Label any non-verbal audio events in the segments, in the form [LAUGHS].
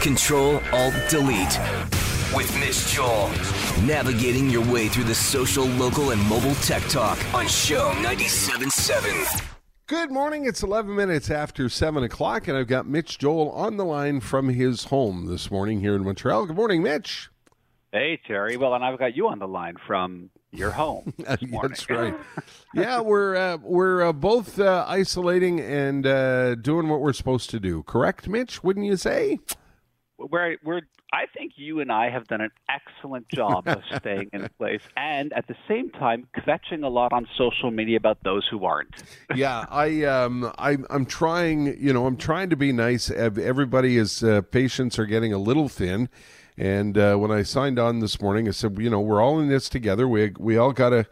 Control Alt Delete with Mitch Joel. Navigating your way through the social, local, and mobile tech talk on CHOM 97.7. Good morning. It's 11 minutes after 7 o'clock, and I've got Mitch Joel on the line from his home this morning here in Montreal. Good morning, Mitch. Hey, Terry. Well, and I've got you on the line from your home. [LAUGHS] That's right. yeah, we're uh, we're uh, both uh, isolating and uh, doing what we're supposed to do. Correct, Mitch? Wouldn't you say? We're we're. I think you and I have done an excellent job of [LAUGHS] staying in place, and at the same time, kvetching a lot on social media about those who aren't. [LAUGHS] yeah, I um, I I'm trying. You know, I'm trying to be nice. Everybody is uh, patients are getting a little thin and uh, when I signed on this morning, I said, you know, we're all in this together. We we all gotta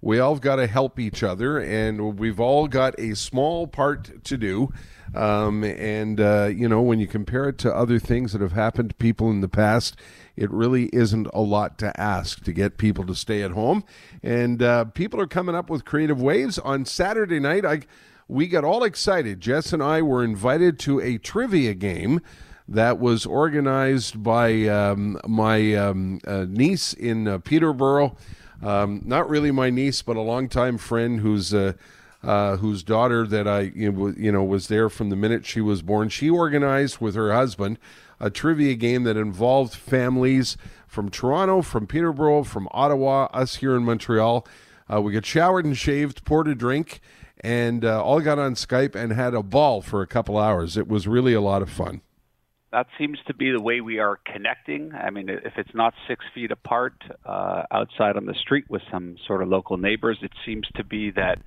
we all gotta help each other, and we've all got a small part to do. Um, and uh, you know, when you compare it to other things that have happened to people in the past, it really isn't a lot to ask to get people to stay at home. And uh, people are coming up with creative ways. On Saturday night, I we got all excited. Jess and I were invited to a trivia game that was organized by um, my um, uh, niece in uh, Peterborough. Um, not really my niece, but a longtime friend who's uh, uh whose daughter that I you know, was there from the minute she was born. She organized with her husband a trivia game that involved families from Toronto, from Peterborough, from Ottawa, us here in Montreal. Uh, we got showered and shaved, poured a drink, and uh, all got on Skype and had a ball for a couple hours. It was really a lot of fun that seems to be the way we are connecting. I mean, if it's not six feet apart uh, outside on the street with some sort of local neighbors, it seems to be that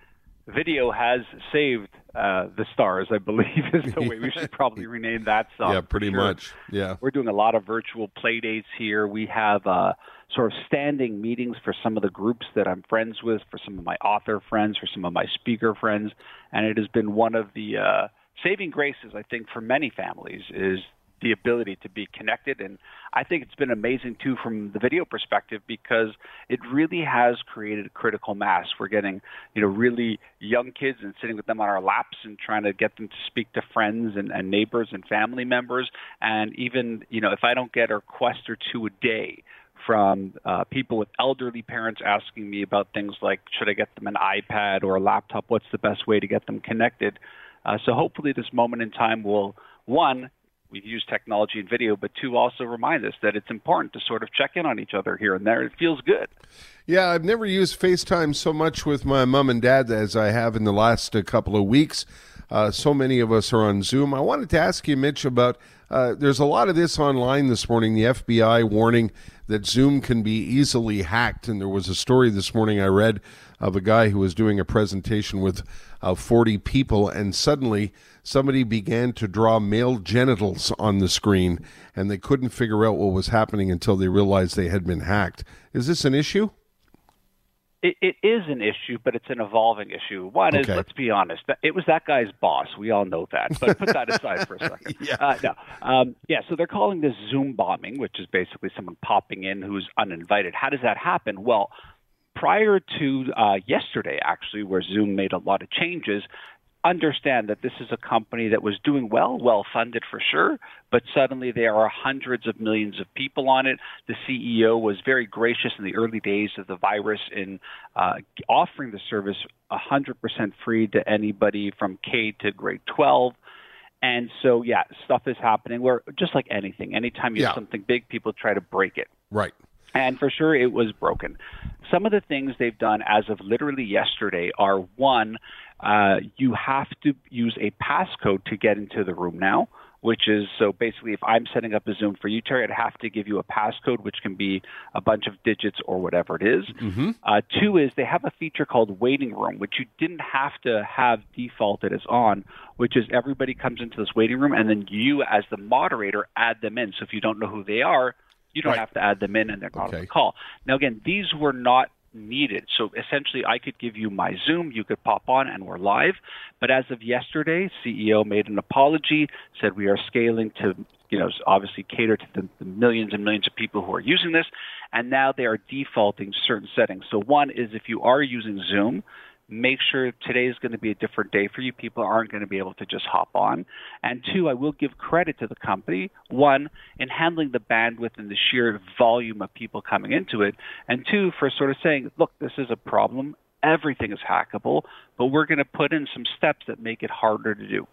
video has saved uh, the stars. I believe [LAUGHS] is the way we should probably [LAUGHS] rename that song. Yeah, pretty sure. much. Yeah, we're doing a lot of virtual play dates here. We have uh, sort of standing meetings for some of the groups that I'm friends with, for some of my author friends, for some of my speaker friends, and it has been one of the uh, saving graces, I think, for many families is the ability to be connected. And I think it's been amazing too from the video perspective because it really has created a critical mass. We're getting, you know, really young kids and sitting with them on our laps and trying to get them to speak to friends and, and neighbors and family members. And even, you know, if I don't get a request or two a day from uh, people with elderly parents asking me about things like should I get them an iPad or a laptop? What's the best way to get them connected? Uh, so hopefully, this moment in time will one we've used technology and video, but two, also remind us that it's important to sort of check in on each other here and there. It feels good. Yeah, I've never used FaceTime so much with my mom and dad as I have in the last uh, couple of weeks. Uh, so many of us are on Zoom. I wanted to ask you, Mitch, about uh, there's a lot of this online this morning. The FBI warning that Zoom can be easily hacked. And there was a story this morning I read of a guy who was doing a presentation with uh, 40 people, and suddenly somebody began to draw male genitals on the screen, and they couldn't figure out what was happening until they realized they had been hacked. Is this an issue? It, it is an issue, but it's an evolving issue. One okay. is, let's be honest, it was that guy's boss. We all know that. But put that aside for a second. [LAUGHS] yeah. Uh, no. Um, yeah, so they're calling this Zoom bombing, which is basically someone popping in who's uninvited. How does that happen? Well, prior to uh, yesterday, actually, where Zoom made a lot of changes, understand that this is a company that was doing well, well funded for sure, but suddenly there are hundreds of millions of people on it. The CEO was very gracious in the early days of the virus in uh, offering the service 100% free to anybody from K to grade 12. And so, yeah, stuff is happening where just like anything, anytime you yeah. have something big, people try to break it. Right. And for sure, it was broken. Some of the things they've done as of literally yesterday are one, uh, you have to use a passcode to get into the room now, which is so basically if I'm setting up a Zoom for you, Terry, I'd have to give you a passcode, which can be a bunch of digits or whatever it is. Mm-hmm. Uh, two is they have a feature called waiting room, which you didn't have to have defaulted as on, which is everybody comes into this waiting room and then you, as the moderator, add them in. So if you don't know who they are, you don't right. have to add them in and they're not okay. on the call. Now, again, these were not needed. So essentially, I could give you my Zoom, you could pop on, and we're live. But as of yesterday, CEO made an apology, said we are scaling to, you know, obviously cater to the, the millions and millions of people who are using this, and now they are defaulting certain settings. So one is if you are using Zoom, make sure today is going to be a different day for you. People aren't going to be able to just hop on. And two, I will give credit to the company, one, in handling the bandwidth and the sheer volume of people coming into it, and two, for sort of saying, look, this is a problem. Everything is hackable, but we're going to put in some steps that make it harder to do.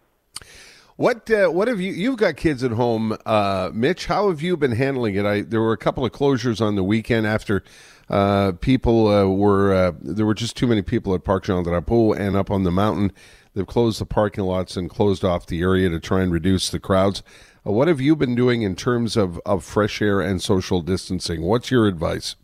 What uh, what have you you've got kids at home, uh, Mitch? How have you been handling it? I there were a couple of closures on the weekend after uh, people uh, were uh, there were just too many people at Parc Jean Drapeau and up on the mountain. They've closed the parking lots and closed off the area to try and reduce the crowds. Uh, what have you been doing in terms of, of fresh air and social distancing? What's your advice?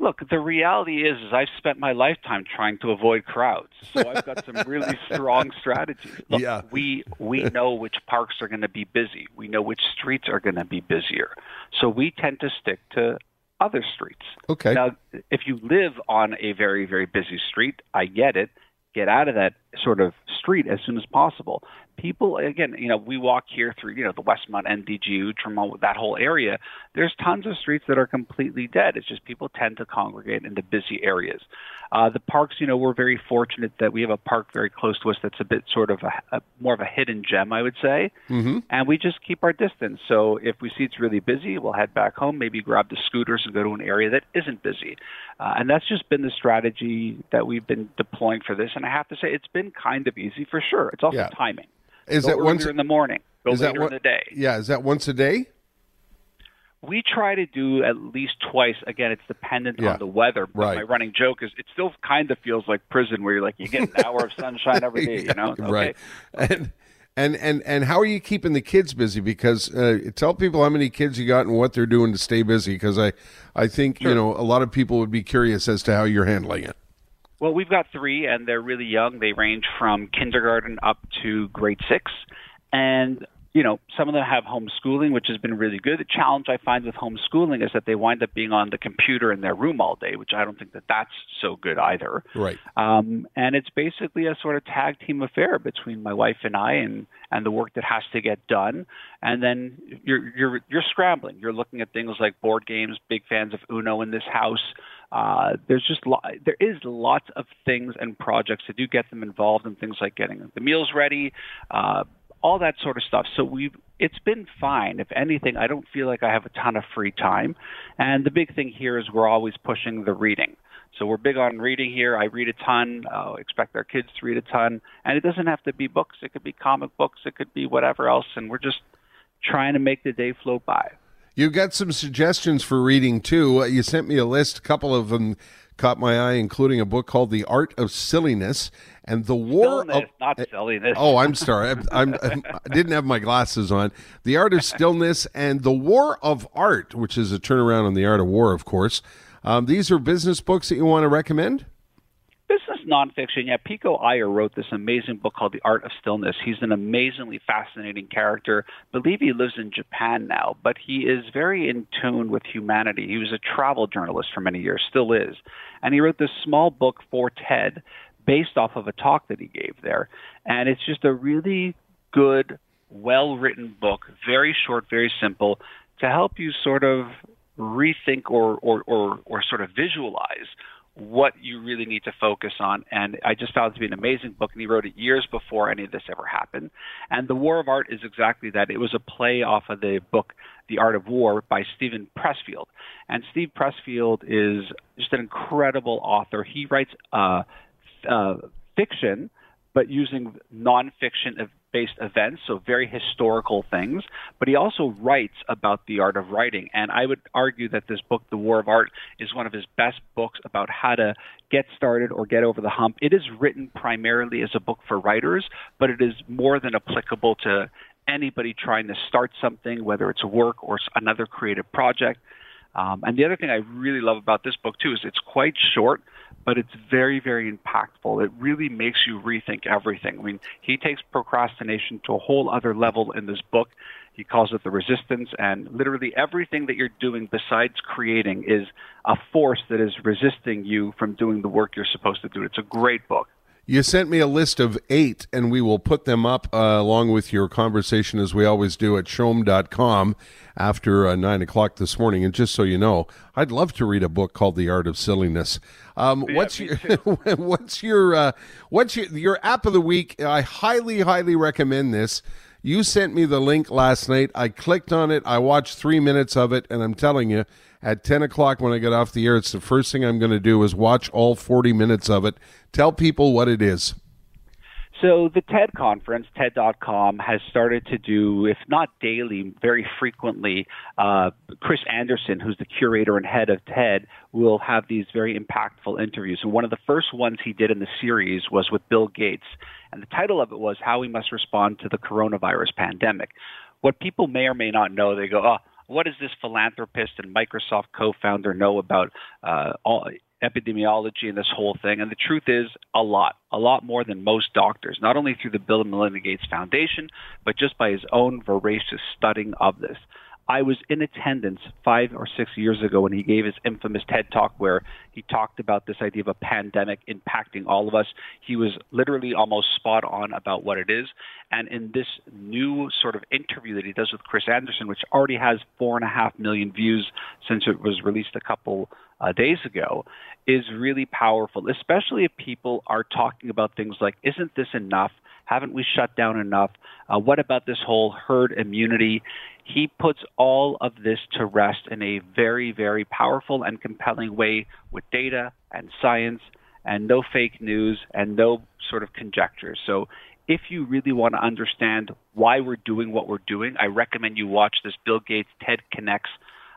Look, the reality is, is I've spent my lifetime trying to avoid crowds, so I've got some really [LAUGHS] strong strategies. Look, Yeah. we we know which parks are going to be busy. We know which streets are going to be busier, so we tend to stick to other streets. Okay. Now, if you live on a very very busy street, I get it. Get out of that sort of street as soon as possible. People, again, you know, we walk here through, you know, the Westmount, NDG, Tremont, that whole area. There's tons of streets that are completely dead. It's just people tend to congregate in the busy areas. Uh, the parks, you know, we're very fortunate that we have a park very close to us that's a bit sort of a, a more of a hidden gem, I would say. Mm-hmm. And we just keep our distance. So if we see it's really busy, we'll head back home, maybe grab the scooters and go to an area that isn't busy. Uh, and that's just been the strategy that we've been deploying for this. And I have to say, it's been kind of easy for sure. It's also Yeah. timing. Is go that once in the morning? Go is that later one- in the day. Yeah, is that once a day? We try to do at least twice. Again, it's dependent Yeah. on the weather. But Right. my running joke is it still kind of feels like prison where you're like, you get an hour of sunshine every day, [LAUGHS] you know? Okay. Right. And and and and how are you keeping the kids busy? Because uh, tell people how many kids you got and what they're doing to stay busy. Because I I think you know a lot of people would be curious as to how you're handling it. Well, we've got three, and they're really young. They range from kindergarten up to grade six. And, you know, some of them have homeschooling, which has been really good. The challenge I find with homeschooling is that they wind up being on the computer in their room all day, which I don't think that that's so good either. Right. Um, and it's basically a sort of tag team affair between my wife and I, and and the work that has to get done. And then you're you're you're scrambling. You're looking at things like board games. Big fans of Uno in this house. Uh, there's just lo- there is lots of things and projects to do get them involved in things like getting the meals ready, uh, all that sort of stuff. So we've it's been fine. If anything, I don't feel like I have a ton of free time. And the big thing here is we're always pushing the reading. So we're big on reading here. I read a ton. Uh, expect our kids to read a ton, and it doesn't have to be books. It could be comic books. It could be whatever else. And we're just trying to make the day float by. You got some suggestions for reading too. Uh, You sent me a list. A couple of them caught my eye, including a book called "The Art of Silliness" and "The War Stillness, of." not silliness. Oh, I'm sorry. I'm, I'm, I didn't have my glasses on. The Art of Stillness and The War of Art, which is a turnaround on The Art of War, of course. Um, these are business books that you want to recommend? Nonfiction, yeah, Pico Iyer wrote this amazing book called The Art of Stillness. He's an amazingly fascinating character. believe he lives in Japan now, but he is very in tune with humanity. He was a travel journalist for many years, still is. And he wrote this small book for TED based off of a talk that he gave there. And it's just a really good, well written book, very short, very simple, to help you sort of rethink or, or, or, or sort of visualize what you really need to focus on. And I just found it to be an amazing book, and he wrote it years before any of this ever happened. And The War of Art is exactly that. It was a play off of the book The Art of War by Steven Pressfield. And Steve Pressfield is just an incredible author. He writes uh, uh, fiction, but using nonfiction based events, so very historical things. But he also writes about the art of writing. And I would argue that this book, The War of Art, is one of his best books about how to get started or get over the hump. It is written primarily as a book for writers, but it is more than applicable to anybody trying to start something, whether it's work or another creative project. Um, and the other thing I really love about this book too is it's quite short, but it's very, very impactful. It really makes you rethink everything. I mean, he takes procrastination to a whole other level in this book. He calls it the resistance, and literally everything that you're doing besides creating is a force that is resisting you from doing the work you're supposed to do. It's a great book. You sent me a list of eight, and we will put them up uh, along with your conversation, as we always do, at chom.com after uh, 9 o'clock this morning. And just so you know, I'd love to read a book called The Art of Silliness. Um, Yeah, what's, your, [LAUGHS] what's your uh, what's your your app of the week? I highly, highly recommend this. You sent me the link last night. I clicked on it. I watched three minutes of it, and I'm telling you, at 10 o'clock when I get off the air, it's the first thing I'm going to do is watch all 40 minutes of it. Tell people what it is. So the TED conference, TED.com, has started to do, if not daily, very frequently. Uh, Chris Anderson, who's the curator and head of TED, will have these very impactful interviews. And one of the first ones he did in the series was with Bill Gates, and the title of it was "How We Must Respond to the Coronavirus Pandemic." What people may or may not know, they go, "Oh, what does this philanthropist and Microsoft co-founder know about uh, all, epidemiology and this whole thing. And the truth is, a lot, a lot more than most doctors, not only through the Bill and Melinda Gates Foundation, but just by his own voracious studying of this. I was in attendance five or six years ago when he gave his infamous TED talk where he talked about this idea of a pandemic impacting all of us. He was literally almost spot on about what it is. And in this new sort of interview that he does with Chris Anderson, which already has four and a half million views since it was released a couple uh, days ago, is really powerful, especially if people are talking about things like, isn't this enough? Haven't we shut down enough? Uh, what about this whole herd immunity? He puts all of this to rest in a very, very powerful and compelling way with data and science and no fake news and no sort of conjecture. So if you really want to understand why we're doing what we're doing, I recommend you watch this Bill Gates TED Connects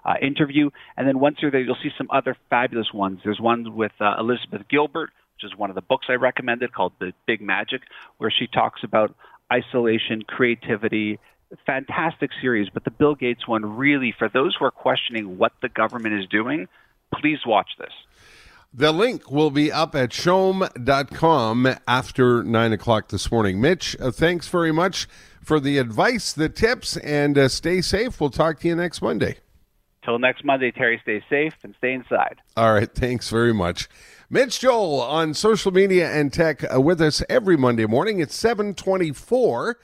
uh, interview. And then once you're there, you'll see some other fabulous ones. There's one with uh, Elizabeth Gilbert, which is one of the books I recommended called The Big Magic, where she talks about isolation, creativity. Fantastic series, but the Bill Gates one really, for those who are questioning what the government is doing, please watch this. The link will be up at chom.com after 9 o'clock this morning. Mitch, uh, thanks very much for the advice, the tips, and uh, stay safe. We'll talk to you next Monday. Till next Monday, Terry, stay safe and stay inside. All right. Thanks very much. Mitch Joel on social media and tech uh, with us every Monday morning. It's 724.